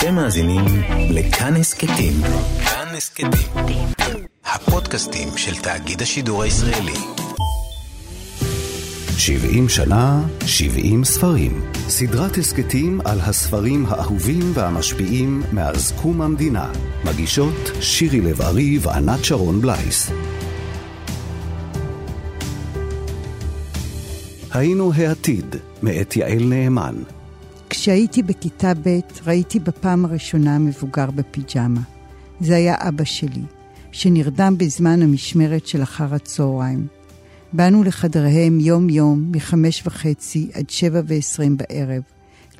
אתם מאזינים לכאן הסכתים. כאן הסכתים. הפודקאסטים של תאגיד השידור הישראלי. 70 שנה, 70 ספרים. סדרת הסכתים על הספרים האהובים והמשפיעים מאז קום המדינה. מגישות שירי לב-ארי וענת שרון בלייס. היינו העתיד, מאת יעל נאמן. כשהייתי בכיתה ב' ראיתי בפעם הראשונה מבוגר בפיג'מה. זה היה אבא שלי, שנרדם בזמן המשמרת של אחר הצהריים. באנו לחדריהם יום-יום מחמש וחצי עד שבע ועשרים בערב,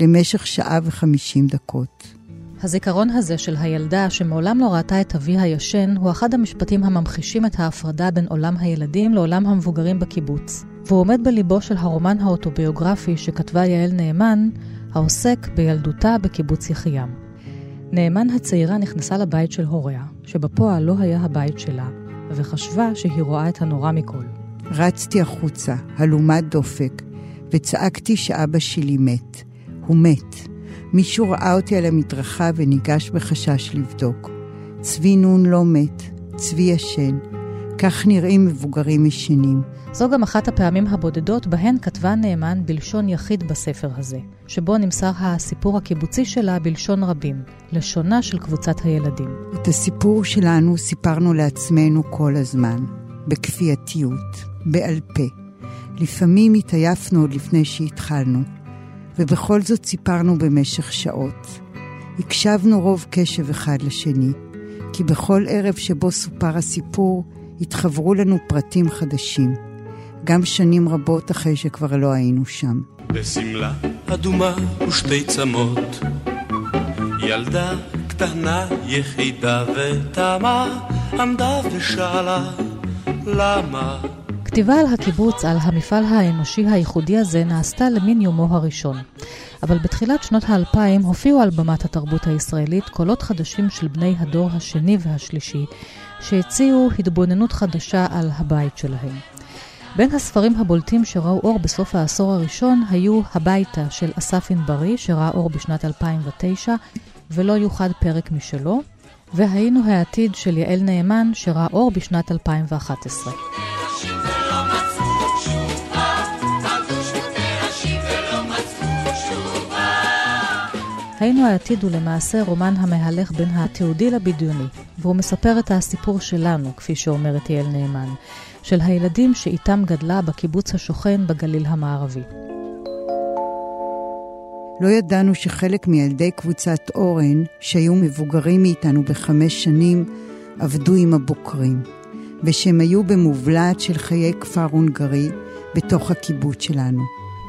למשך שעה וחמישים דקות. הזיכרון הזה של הילדה שמעולם לא ראתה את אביה הישן, הוא אחד המשפטים הממחישים את ההפרדה בין עולם הילדים לעולם המבוגרים בקיבוץ. והוא עומד בליבו של הרומן האוטוביוגרפי שכתבה יעל נאמן, העוסק בילדותה בקיבוץ יחיעם. נאמן הצעירה נכנסה לבית של הוריה, שבפועל לא היה הבית שלה, וחשבה שהיא רואה את הנורא מכל. רצתי החוצה, הלומת דופק, וצעקתי שאבא שלי מת. הוא מת. מישהו ראה אותי על המדרכה וניגש בחשש לבדוק. צבי נון לא מת, צבי ישן. כך נראים מבוגרים ישנים. זו גם אחת הפעמים הבודדות בהן כתבה נאמן בלשון יחיד בספר הזה, שבו נמסר הסיפור הקיבוצי שלה בלשון רבים, לשונה של קבוצת הילדים. את הסיפור שלנו סיפרנו לעצמנו כל הזמן, בכפייתיות, בעל פה. לפעמים התעייפנו עוד לפני שהתחלנו, ובכל זאת סיפרנו במשך שעות. הקשבנו רוב קשב אחד לשני, כי בכל ערב שבו סופר הסיפור, התחברו לנו פרטים חדשים. גם שנים רבות אחרי שכבר לא היינו שם. בשמלה אדומה ושתי צמות, ילדה קטנה יחידה ותמה עמדה ושאלה למה כתיבה על הקיבוץ, על המפעל האנושי הייחודי הזה, נעשתה למין יומו הראשון. אבל בתחילת שנות האלפיים הופיעו על במת התרבות הישראלית קולות חדשים של בני הדור השני והשלישי, שהציעו התבוננות חדשה על הבית שלהם. בין הספרים הבולטים שראו אור בסוף העשור הראשון היו הביתה של אסף ענברי, שראה אור בשנת 2009, ולא יוחד פרק משלו, והיינו העתיד של יעל נאמן, שראה אור בשנת 2011. היינו העתיד הוא למעשה רומן המהלך בין התיעודי לבדיוני, והוא מספר את הסיפור שלנו, כפי שאומרת יעל נאמן, של הילדים שאיתם גדלה בקיבוץ השוכן בגליל המערבי. לא ידענו שחלק מילדי קבוצת אורן, שהיו מבוגרים מאיתנו בחמש שנים, עבדו עם הבוקרים, ושהם היו במובלעת של חיי כפר הונגרי בתוך הקיבוץ שלנו.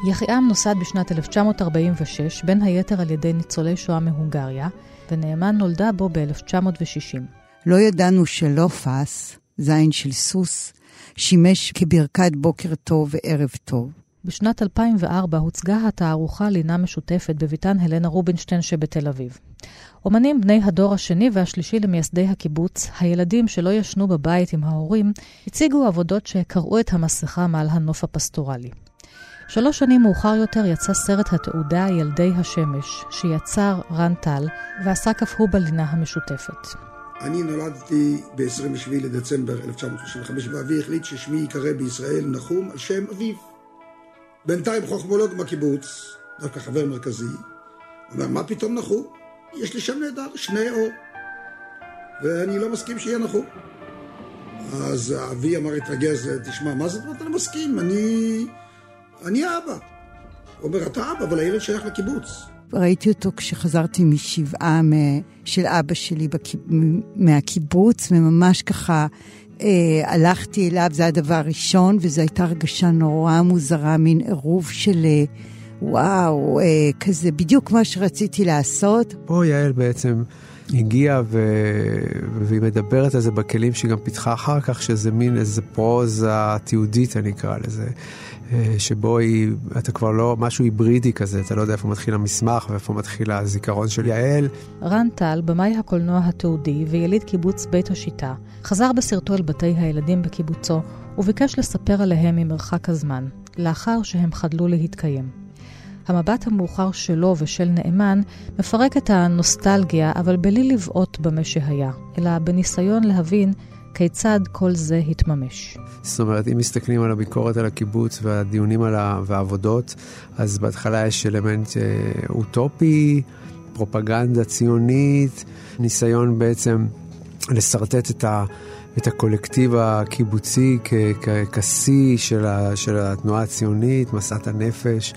יחיעם נוסד בשנת 1946, בין היתר על ידי ניצולי שואה מהונגריה, ונאמן נולדה בו ב-1960. לא ידענו שלא פס, זין של סוס, שימש כברכת בוקר טוב וערב טוב. בשנת 2004 הוצגה התערוכה לינה משותפת בביתן הלנה רובינשטיין שבתל אביב. אומנים בני הדור השני והשלישי למייסדי הקיבוץ, הילדים שלא ישנו בבית עם ההורים, הציגו עבודות שקראו את המסכה מעל הנוף הפסטורלי. שלוש שנים מאוחר יותר יצא סרט התעודה ילדי השמש, שיצר רן טל, ועסק אף הוא בלינה המשותפת. אני נולדתי ב-27 לדצמבר 1935, ואבי החליט ששמי ייקרא בישראל נחום על שם אביו. בינתיים חוכמולוג בקיבוץ, דווקא חבר מרכזי, אומר, מה פתאום נחום? יש לי שם נהדר, שני אור. ואני לא מסכים שיהיה נחום. אז אבי אמר התרגז, תשמע, מה זאת אומרת אני לא מסכים? אני... אני האבא. הוא אומר, אתה אבא, אבל הילד שייך לקיבוץ. ראיתי אותו כשחזרתי משבעה של אבא שלי מהקיבוץ, וממש ככה אה, הלכתי אליו, זה הדבר הראשון, וזו הייתה הרגשה נורא מוזרה, מין עירוב של אה, וואו, אה, כזה בדיוק מה שרציתי לעשות. פה יעל בעצם הגיעה ו... והיא מדברת על זה בכלים שהיא גם פיתחה אחר כך, שזה מין איזה פרוזה תיעודית, אני אקרא לזה. אה, שבו היא, אתה כבר לא, משהו היברידי כזה, אתה לא יודע איפה מתחיל המסמך ואיפה מתחיל הזיכרון של יעל. רן טל, במאי הקולנוע התיעודי ויליד קיבוץ בית השיטה, חזר בסרטו אל בתי הילדים בקיבוצו, וביקש לספר עליהם ממרחק הזמן, לאחר שהם חדלו להתקיים. המבט המאוחר שלו ושל נאמן מפרק את הנוסטלגיה, אבל בלי לבעוט במה שהיה, אלא בניסיון להבין כיצד כל זה התממש. זאת אומרת, אם מסתכלים על הביקורת על הקיבוץ והדיונים על העבודות, אז בהתחלה יש אלמנט אה, אוטופי, פרופגנדה ציונית, ניסיון בעצם לשרטט את, ה, את הקולקטיב הקיבוצי כשיא של, של התנועה הציונית, מסעת הנפש,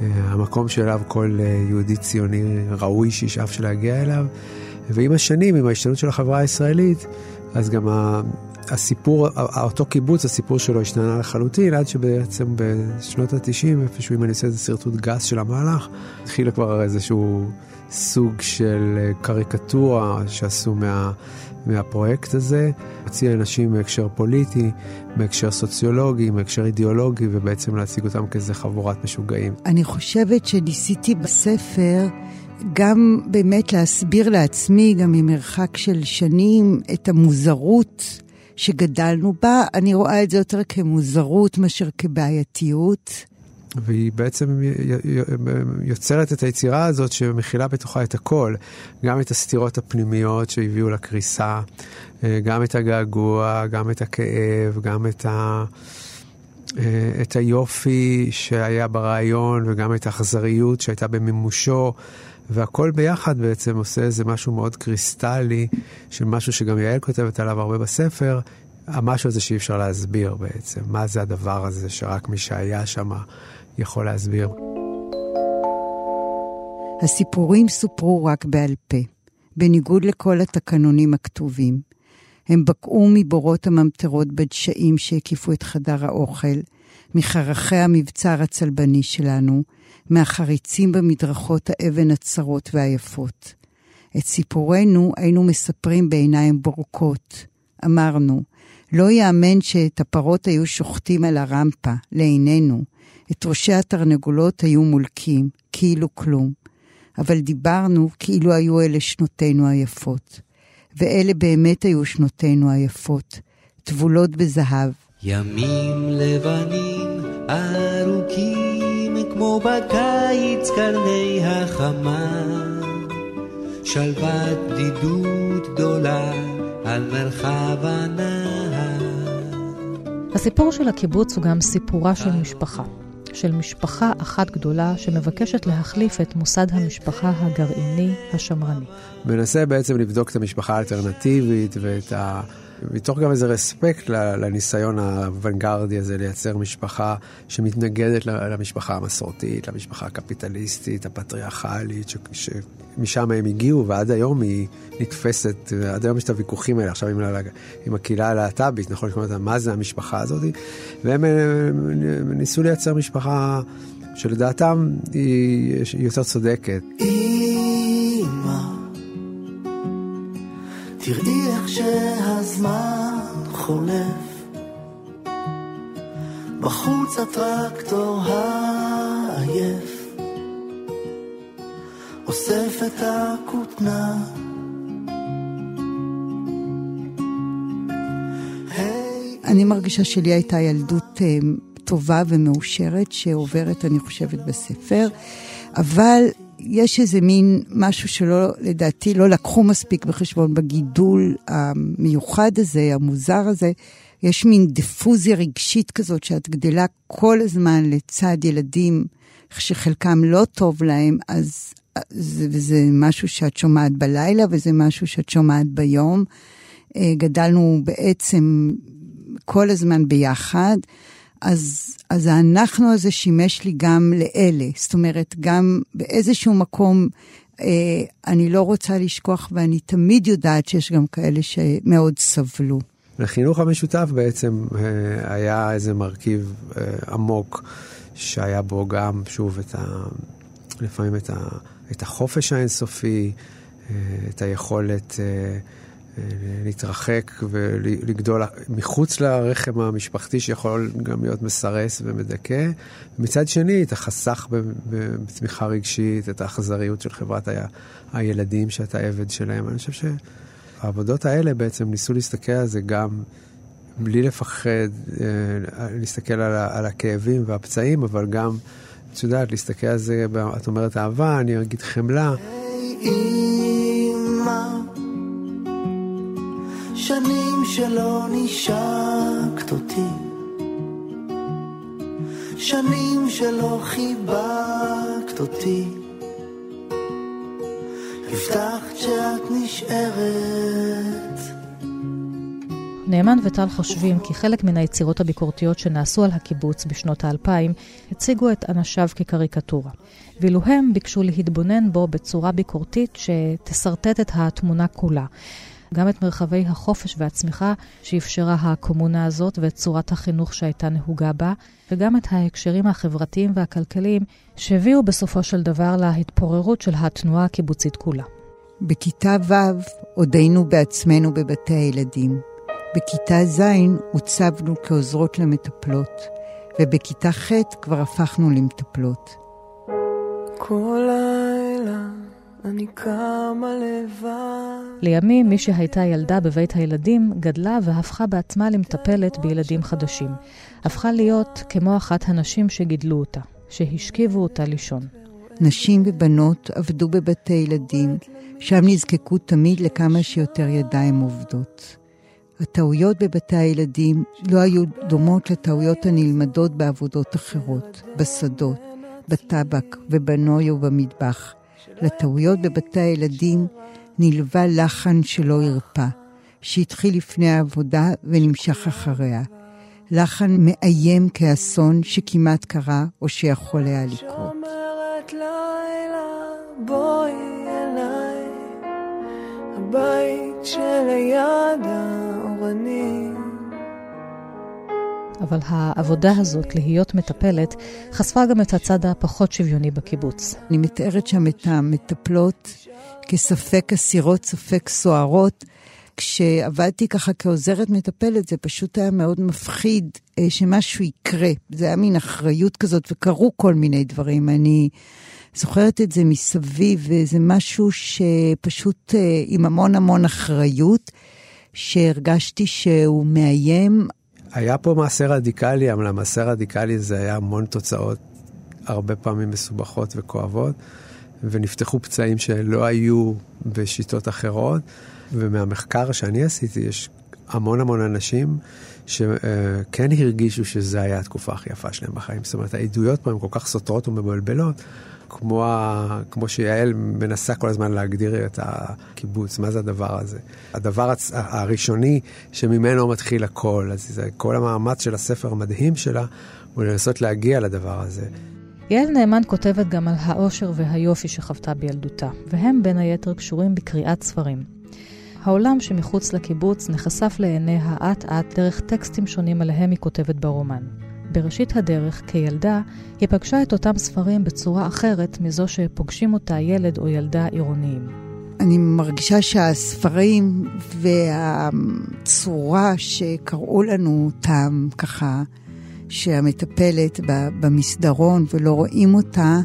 המקום שאליו כל אה, יהודי ציוני ראוי שישאף להגיע אליו. ועם השנים, עם ההשתנות של החברה הישראלית, אז גם הסיפור, אותו קיבוץ, הסיפור שלו השתנה לחלוטין, עד שבעצם בשנות ה-90, איפשהו, אם אני עושה איזה שרטוט גס של המהלך, התחיל כבר איזשהו סוג של אה, קריקטורה שעשו מה, מהפרויקט הזה, הוציא אנשים מהקשר פוליטי, מהקשר סוציולוגי, מהקשר אידיאולוגי, ובעצם להציג אותם כאיזה חבורת משוגעים. אני חושבת שניסיתי בספר גם באמת להסביר לעצמי, גם ממרחק של שנים, את המוזרות שגדלנו בה. אני רואה את זה יותר כמוזרות מאשר כבעייתיות. והיא בעצם יוצרת את היצירה הזאת שמכילה בתוכה את הכל, גם את הסתירות הפנימיות שהביאו לקריסה, גם את הגעגוע, גם את הכאב, גם את, ה... את היופי שהיה ברעיון וגם את האכזריות שהייתה במימושו. והכל ביחד בעצם עושה איזה משהו מאוד קריסטלי, של משהו שגם יעל כותבת עליו הרבה בספר, המשהו הזה שאי אפשר להסביר בעצם. מה זה הדבר הזה שרק מי שהיה שם יכול להסביר. הסיפורים סופרו רק בעל פה, בניגוד לכל התקנונים הכתובים. הם בקעו מבורות הממטרות בדשאים שהקיפו את חדר האוכל, מחרכי המבצר הצלבני שלנו, מהחריצים במדרכות האבן הצרות והיפות. את סיפורנו היינו מספרים בעיניים בורקות. אמרנו, לא יאמן שאת הפרות היו שוחטים על הרמפה, לעינינו. את ראשי התרנגולות היו מולקים, כאילו כלום. אבל דיברנו כאילו היו אלה שנותינו היפות. ואלה באמת היו שנותינו היפות, טבולות בזהב. ימים לבנים ארוכים כמו בקיץ קרני החמה, שלוות בדידות גדולה על מרחב הנהר. הסיפור של הקיבוץ הוא גם סיפורה של משפחה. של משפחה אחת גדולה שמבקשת להחליף את מוסד המשפחה הגרעיני השמרני. מנסה בעצם לבדוק את המשפחה האלטרנטיבית ואת ה... מתוך גם איזה רספקט לניסיון האוונגרדי הזה לייצר משפחה שמתנגדת למשפחה המסורתית, למשפחה הקפיטליסטית, הפטריארכלית, שמשם הם הגיעו, ועד היום היא נתפסת, עד היום יש את הוויכוחים האלה עכשיו עם, עם הקהילה הלהט"בית, נכון אותה, מה זה המשפחה הזאת, והם ניסו לייצר משפחה שלדעתם היא יותר צודקת. תראי איך שהזמן חולף. בחוץ הטרקטור העייף. אוסף את הכותנה. אני מרגישה שלי הייתה ילדות אה, טובה ומאושרת שעוברת, אני חושבת, בספר, אבל יש איזה מין משהו שלא, לדעתי, לא לקחו מספיק בחשבון בגידול המיוחד הזה, המוזר הזה. יש מין דיפוזיה רגשית כזאת שאת גדלה כל הזמן לצד ילדים שחלקם לא טוב להם, אז זה, וזה משהו שאת שומעת בלילה וזה משהו שאת שומעת ביום. אה, גדלנו בעצם כל הזמן ביחד. אז, אז האנחנו הזה שימש לי גם לאלה. זאת אומרת, גם באיזשהו מקום אה, אני לא רוצה לשכוח, ואני תמיד יודעת שיש גם כאלה שמאוד סבלו. לחינוך המשותף בעצם אה, היה איזה מרכיב אה, עמוק, שהיה בו גם, שוב, את ה, לפעמים את, ה, את החופש האינסופי, אה, את היכולת... אה, להתרחק ולגדול מחוץ לרחם המשפחתי שיכול גם להיות מסרס ומדכא. מצד שני, את החסך בתמיכה רגשית, את האכזריות של חברת ה... הילדים שאתה עבד שלהם. אני חושב שהעבודות האלה בעצם ניסו להסתכל על זה גם בלי לפחד, אה, להסתכל על, ה... על הכאבים והפצעים, אבל גם את יודעת, להסתכל על זה, את אומרת אהבה, אני אגיד חמלה. אמא, שנים שלא נשקת אותי, שנים שלא חיבקת אותי, הבטחת שאת נשארת. נאמן וטל חושבים כי חלק מן היצירות הביקורתיות שנעשו על הקיבוץ בשנות האלפיים הציגו את אנשיו כקריקטורה. ואילו הם ביקשו להתבונן בו בצורה ביקורתית שתשרטט את התמונה כולה. גם את מרחבי החופש והצמיחה שאפשרה הקומונה הזאת ואת צורת החינוך שהייתה נהוגה בה, וגם את ההקשרים החברתיים והכלכליים שהביאו בסופו של דבר להתפוררות של התנועה הקיבוצית כולה. בכיתה ו' עודנו בעצמנו בבתי הילדים. בכיתה ז' הוצבנו כעוזרות למטפלות, ובכיתה ח' כבר הפכנו למטפלות. כל אני קמה לבד. לימים, מי שהייתה ילדה בבית הילדים, גדלה והפכה בעצמה למטפלת בילדים חדשים. הפכה להיות כמו אחת הנשים שגידלו אותה, שהשכיבו אותה לישון. נשים ובנות עבדו בבתי ילדים, שם נזקקו תמיד לכמה שיותר ידיים עובדות. הטעויות בבתי הילדים לא היו דומות לטעויות הנלמדות בעבודות אחרות, בשדות, בטבק ובנוי ובמטבח. לטעויות בבתי הילדים נלווה לחן שלא הרפה, שהתחיל לפני העבודה ונמשך אחריה. לחן מאיים כאסון שכמעט קרה או שיכול היה לקרות. שומרת לילה, בואי אליי, הבית שליד האורנים. אבל העבודה הזאת, להיות מטפלת, חשפה גם את הצד הפחות שוויוני בקיבוץ. אני מתארת שם את המטפלות כספק אסירות, ספק סוהרות. כשעבדתי ככה כעוזרת מטפלת, זה פשוט היה מאוד מפחיד אה, שמשהו יקרה. זה היה מין אחריות כזאת, וקרו כל מיני דברים. אני זוכרת את זה מסביב, וזה משהו שפשוט אה, עם המון המון אחריות, שהרגשתי שהוא מאיים. היה פה מעשה רדיקלי, אבל המעשה הרדיקלי זה היה המון תוצאות, הרבה פעמים מסובכות וכואבות, ונפתחו פצעים שלא היו בשיטות אחרות. ומהמחקר שאני עשיתי, יש המון המון אנשים שכן הרגישו שזו הייתה התקופה הכי יפה שלהם בחיים. זאת אומרת, העדויות פה הן כל כך סותרות ומבלבלות, כמו, ה... כמו שיעל מנסה כל הזמן להגדיר את הקיבוץ, מה זה הדבר הזה. הדבר הצ... הראשוני שממנו מתחיל הכל, אז זה כל המאמץ של הספר המדהים שלה, הוא לנסות להגיע לדבר הזה. יעל נאמן כותבת גם על האושר והיופי שחוותה בילדותה, והם בין היתר קשורים בקריאת ספרים. העולם שמחוץ לקיבוץ נחשף לעיניה אט-אט דרך טקסטים שונים עליהם היא כותבת ברומן. בראשית הדרך, כילדה, היא פגשה את אותם ספרים בצורה אחרת מזו שפוגשים אותה ילד או ילדה עירוניים. אני מרגישה שהספרים והצורה שקראו לנו אותם ככה, שהמטפלת במסדרון ולא רואים אותה,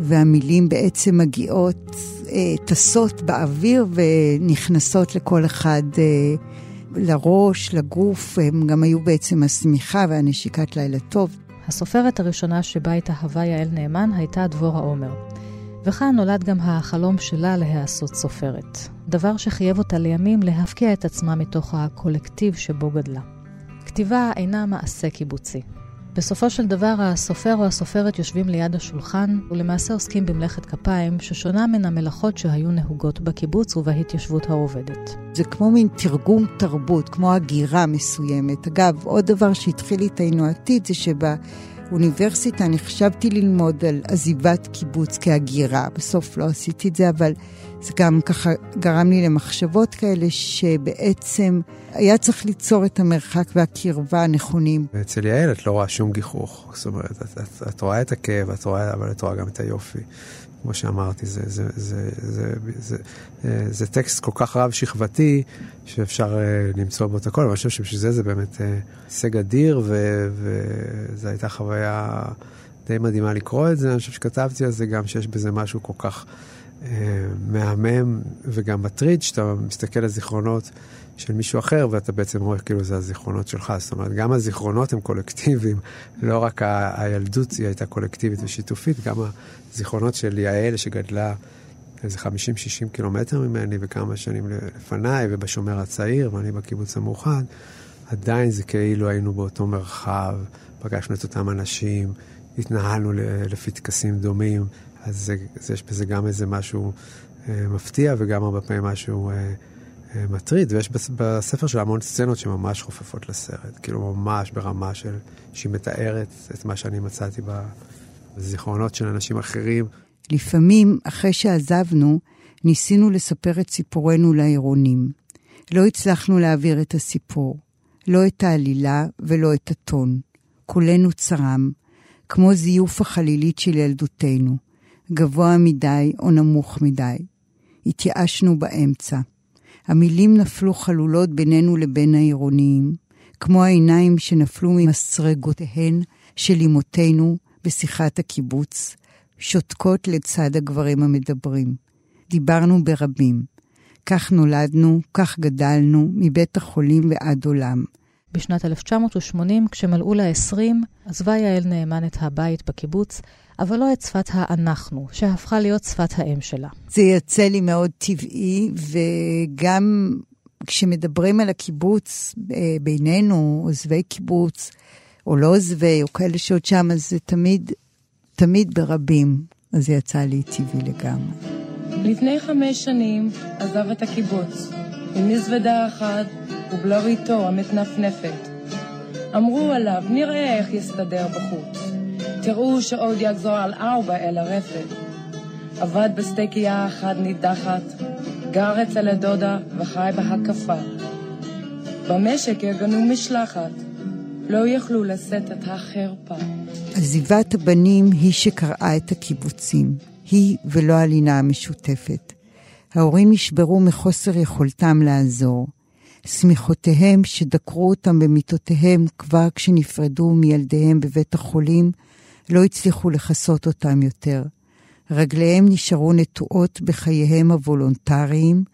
והמילים בעצם מגיעות, אה, טסות באוויר ונכנסות לכל אחד אה, לראש, לגוף, הם גם היו בעצם השמיכה והנשיקת לילה טוב. הסופרת הראשונה שבה התאהבה יעל נאמן הייתה דבורה עומר. וכאן נולד גם החלום שלה להיעשות סופרת. דבר שחייב אותה לימים להפקיע את עצמה מתוך הקולקטיב שבו גדלה. כתיבה אינה מעשה קיבוצי. בסופו של דבר, הסופר או הסופרת יושבים ליד השולחן, ולמעשה עוסקים במלאכת כפיים, ששונה מן המלאכות שהיו נהוגות בקיבוץ ובהתיישבות העובדת. זה כמו מין תרגום תרבות, כמו הגירה מסוימת. אגב, עוד דבר שהתחיל איתנו עתיד זה שבאוניברסיטה אני חשבתי ללמוד על עזיבת קיבוץ כהגירה. בסוף לא עשיתי את זה, אבל זה גם ככה גרם לי למחשבות כאלה שבעצם היה צריך ליצור את המרחק והקרבה הנכונים. ואצל יעל את לא רואה שום גיחוך, זאת אומרת, את, את, את רואה את הכאב, את רואה, אבל את רואה גם את היופי. כמו שאמרתי, זה, זה, זה, זה, זה, זה, זה טקסט כל כך רב שכבתי, שאפשר למצוא בו את הכל, אבל אני חושב שבשביל זה זה באמת הישג אדיר, וזו הייתה חוויה די מדהימה לקרוא את זה. אני חושב שכתבתי על זה גם שיש בזה משהו כל כך מהמם וגם מטריד, שאתה מסתכל על זיכרונות של מישהו אחר, ואתה בעצם רואה כאילו זה הזיכרונות שלך. זאת אומרת, גם הזיכרונות הם קולקטיביים, לא רק ה- הילדות היא הייתה קולקטיבית ושיתופית, גם הזיכרונות של יעל שגדלה איזה 50-60 קילומטר ממני וכמה שנים לפניי, ובשומר הצעיר, ואני בקיבוץ המאוחד, עדיין זה כאילו היינו באותו מרחב, פגשנו את אותם אנשים, התנהלנו לפי טקסים דומים, אז זה, זה, יש בזה גם איזה משהו אה, מפתיע וגם הרבה פעמים משהו... אה, אה, מטריד, ויש בספר שלה המון סצנות שממש חופפות לסרט, כאילו ממש ברמה של, שהיא מתארת את מה שאני מצאתי בזיכרונות של אנשים אחרים. לפעמים, אחרי שעזבנו, ניסינו לספר את סיפורנו לעירונים. לא הצלחנו להעביר את הסיפור, לא את העלילה ולא את הטון. קולנו צרם, כמו זיוף החלילית של ילדותנו, גבוה מדי או נמוך מדי. התייאשנו באמצע. המילים נפלו חלולות בינינו לבין העירוניים, כמו העיניים שנפלו ממסרגותיהן של אמותינו בשיחת הקיבוץ, שותקות לצד הגברים המדברים. דיברנו ברבים. כך נולדנו, כך גדלנו, מבית החולים ועד עולם. בשנת 1980, כשמלאו לה 20, עזבה יעל נאמן את הבית בקיבוץ, אבל לא את שפת האנחנו, שהפכה להיות שפת האם שלה. זה יוצא לי מאוד טבעי, וגם כשמדברים על הקיבוץ אה, בינינו, עוזבי קיבוץ, או לא עוזבי, או כאלה שעוד שם, אז זה תמיד, תמיד ברבים. אז זה יצא לי טבעי לגמרי. לפני חמש שנים עזב את הקיבוץ, עם מזוודה אחת ובלריתו המתנפנפת. אמרו עליו, נראה איך יסתדר בחוץ. תראו שעוד יחזור על ארבע אל הרפת. עבד בסטייקייה אחת נידחת, גר אצל הדודה וחי בהקפה. במשק ארגנו משלחת, לא יכלו לשאת את החרפה. עזיבת הבנים היא שקרעה את הקיבוצים, היא ולא הלינה המשותפת. ההורים נשברו מחוסר יכולתם לעזור. שמיכותיהם שדקרו אותם במיטותיהם כבר כשנפרדו מילדיהם בבית החולים, לא הצליחו לכסות אותם יותר. רגליהם נשארו נטועות בחייהם הוולונטריים,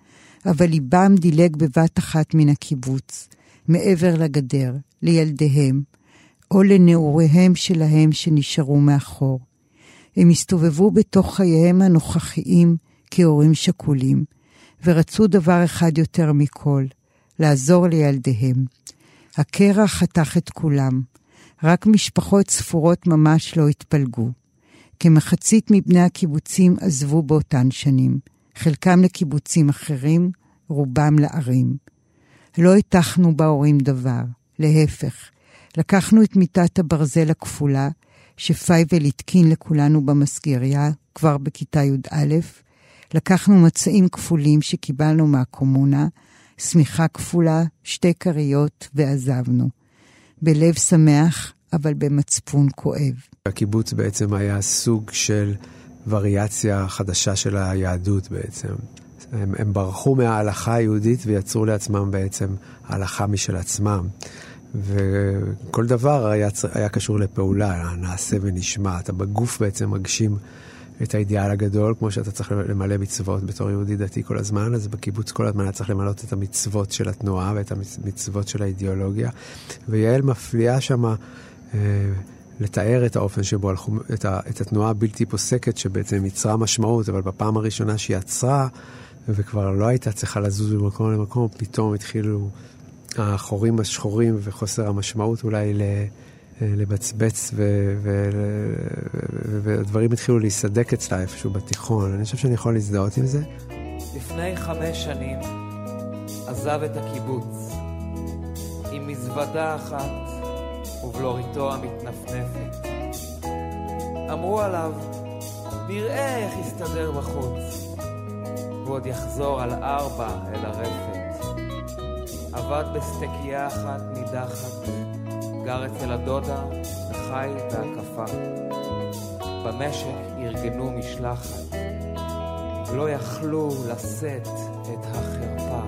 אבל ליבם דילג בבת אחת מן הקיבוץ, מעבר לגדר, לילדיהם, או לנעוריהם שלהם שנשארו מאחור. הם הסתובבו בתוך חייהם הנוכחיים כהורים שכולים, ורצו דבר אחד יותר מכל, לעזור לילדיהם. הקרע חתך את כולם, רק משפחות ספורות ממש לא התפלגו. כמחצית מבני הקיבוצים עזבו באותן שנים, חלקם לקיבוצים אחרים, רובם לערים. לא הטחנו בהורים דבר, להפך, לקחנו את מיטת הברזל הכפולה, שפייבל התקין לכולנו במסגריה כבר בכיתה י"א, לקחנו מצעים כפולים שקיבלנו מהקומונה, שמיכה כפולה, שתי כריות, ועזבנו. בלב שמח, אבל במצפון כואב. הקיבוץ בעצם היה סוג של וריאציה חדשה של היהדות בעצם. הם, הם ברחו מההלכה היהודית ויצרו לעצמם בעצם הלכה משל עצמם. וכל דבר היה, היה קשור לפעולה, נעשה ונשמע. אתה בגוף בעצם מגשים את האידיאל הגדול, כמו שאתה צריך למלא מצוות בתור יהודי דתי כל הזמן, אז בקיבוץ כל הזמן היה צריך למלא את המצוות של התנועה ואת המצוות של האידיאולוגיה. ויעל מפליאה שמה אה, לתאר את האופן שבו הלכו, את, ה, את התנועה הבלתי פוסקת, שבעצם יצרה משמעות, אבל בפעם הראשונה שהיא עצרה, וכבר לא הייתה צריכה לזוז ממקום למקום, פתאום התחילו החורים השחורים וחוסר המשמעות אולי ל... לבצבץ, והדברים התחילו להיסדק אצלה איפשהו בתיכון. אני חושב שאני יכול להזדהות עם זה. לפני חמש שנים עזב את הקיבוץ עם מזוודה אחת ובלוריתו המתנפנפת. אמרו עליו, נראה איך יסתדר בחוץ, ועוד יחזור על ארבע אל הרפת. עבד בסטקייה אחת נידחת, גר אצל הדודה וחי בהקפה. במשק ארגנו משלחת, לא יכלו לשאת את החרפה.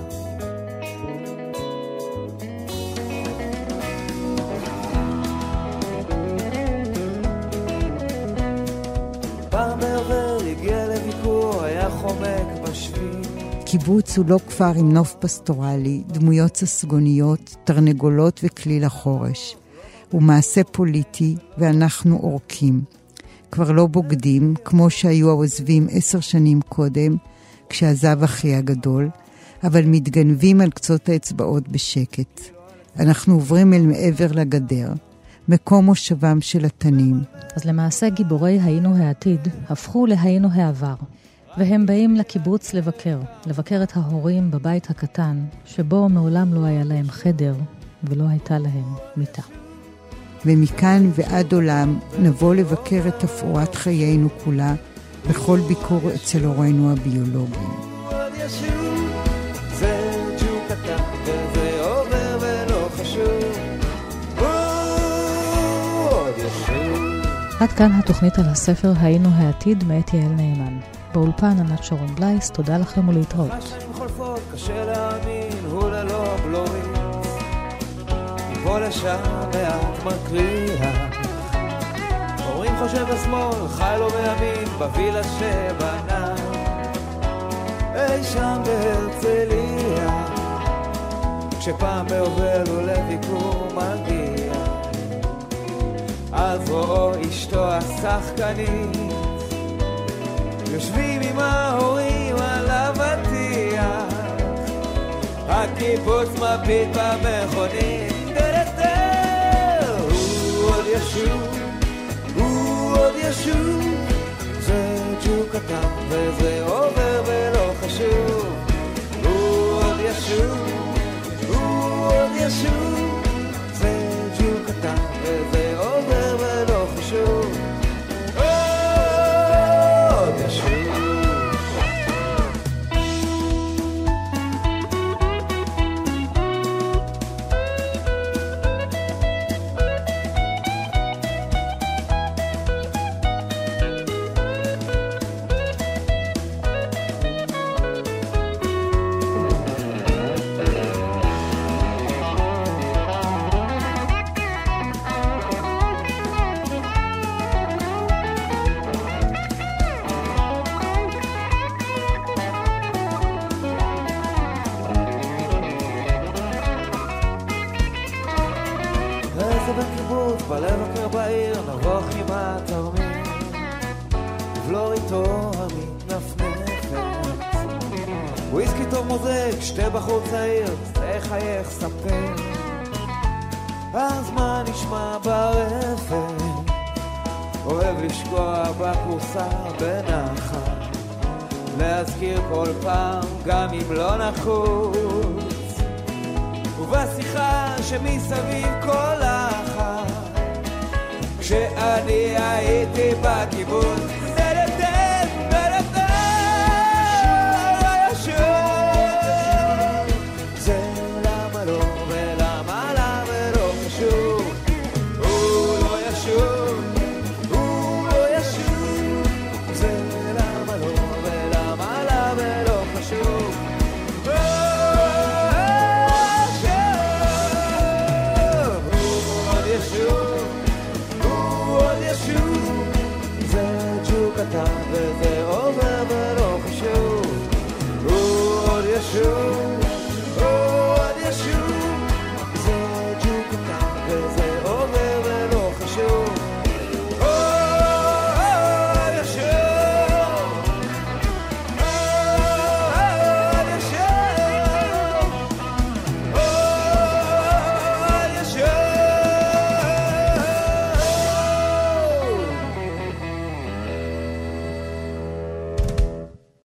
קיבוץ הוא לא כפר עם נוף פסטורלי, דמויות ססגוניות, תרנגולות וכליל החורש. הוא מעשה פוליטי, ואנחנו עורקים. כבר לא בוגדים, כמו שהיו העוזבים עשר שנים קודם, כשעזב אחי הגדול, אבל מתגנבים על קצות האצבעות בשקט. אנחנו עוברים אל מעבר לגדר, מקום מושבם של התנים. אז למעשה גיבורי היינו העתיד הפכו להיינו העבר, והם באים לקיבוץ לבקר, לבקר את ההורים בבית הקטן, שבו מעולם לא היה להם חדר ולא הייתה להם מיטה. ומכאן ועד עולם נבוא לבקר את תפאורת חיינו כולה בכל ביקור אצל הורינו הביולוגיים. עד כאן התוכנית על הספר היינו העתיד מאת יעל נאמן. באולפן ענת שרון בלייס, תודה לכם ולהתראות. מפה לשם לאט מקריאה. אומרים חושב בשמאל, חי לו בימין, בווילה שבנה. אי שם בהרצליה, כשפעם ביובל הוא לביקור מגיע. אז רואו אשתו השחקנית יושבים עם ההורים על אבטיח הקיבוץ מביט במכונית ישוב, הוא עוד ישוב. זה ג'וק קטן וזה עובר ולא חשוב. הוא עוד ישוב, הוא עוד ישוב וויסקי טוב מוזג, שתי בחור צעיר, תחייך ספר. אז מה נשמע ברפת? אוהב לשקוע בכורסה בנחת, להזכיר כל פעם, גם אם לא נחוץ. ובשיחה שמסביב כל אחת כשאני הייתי בקיבוץ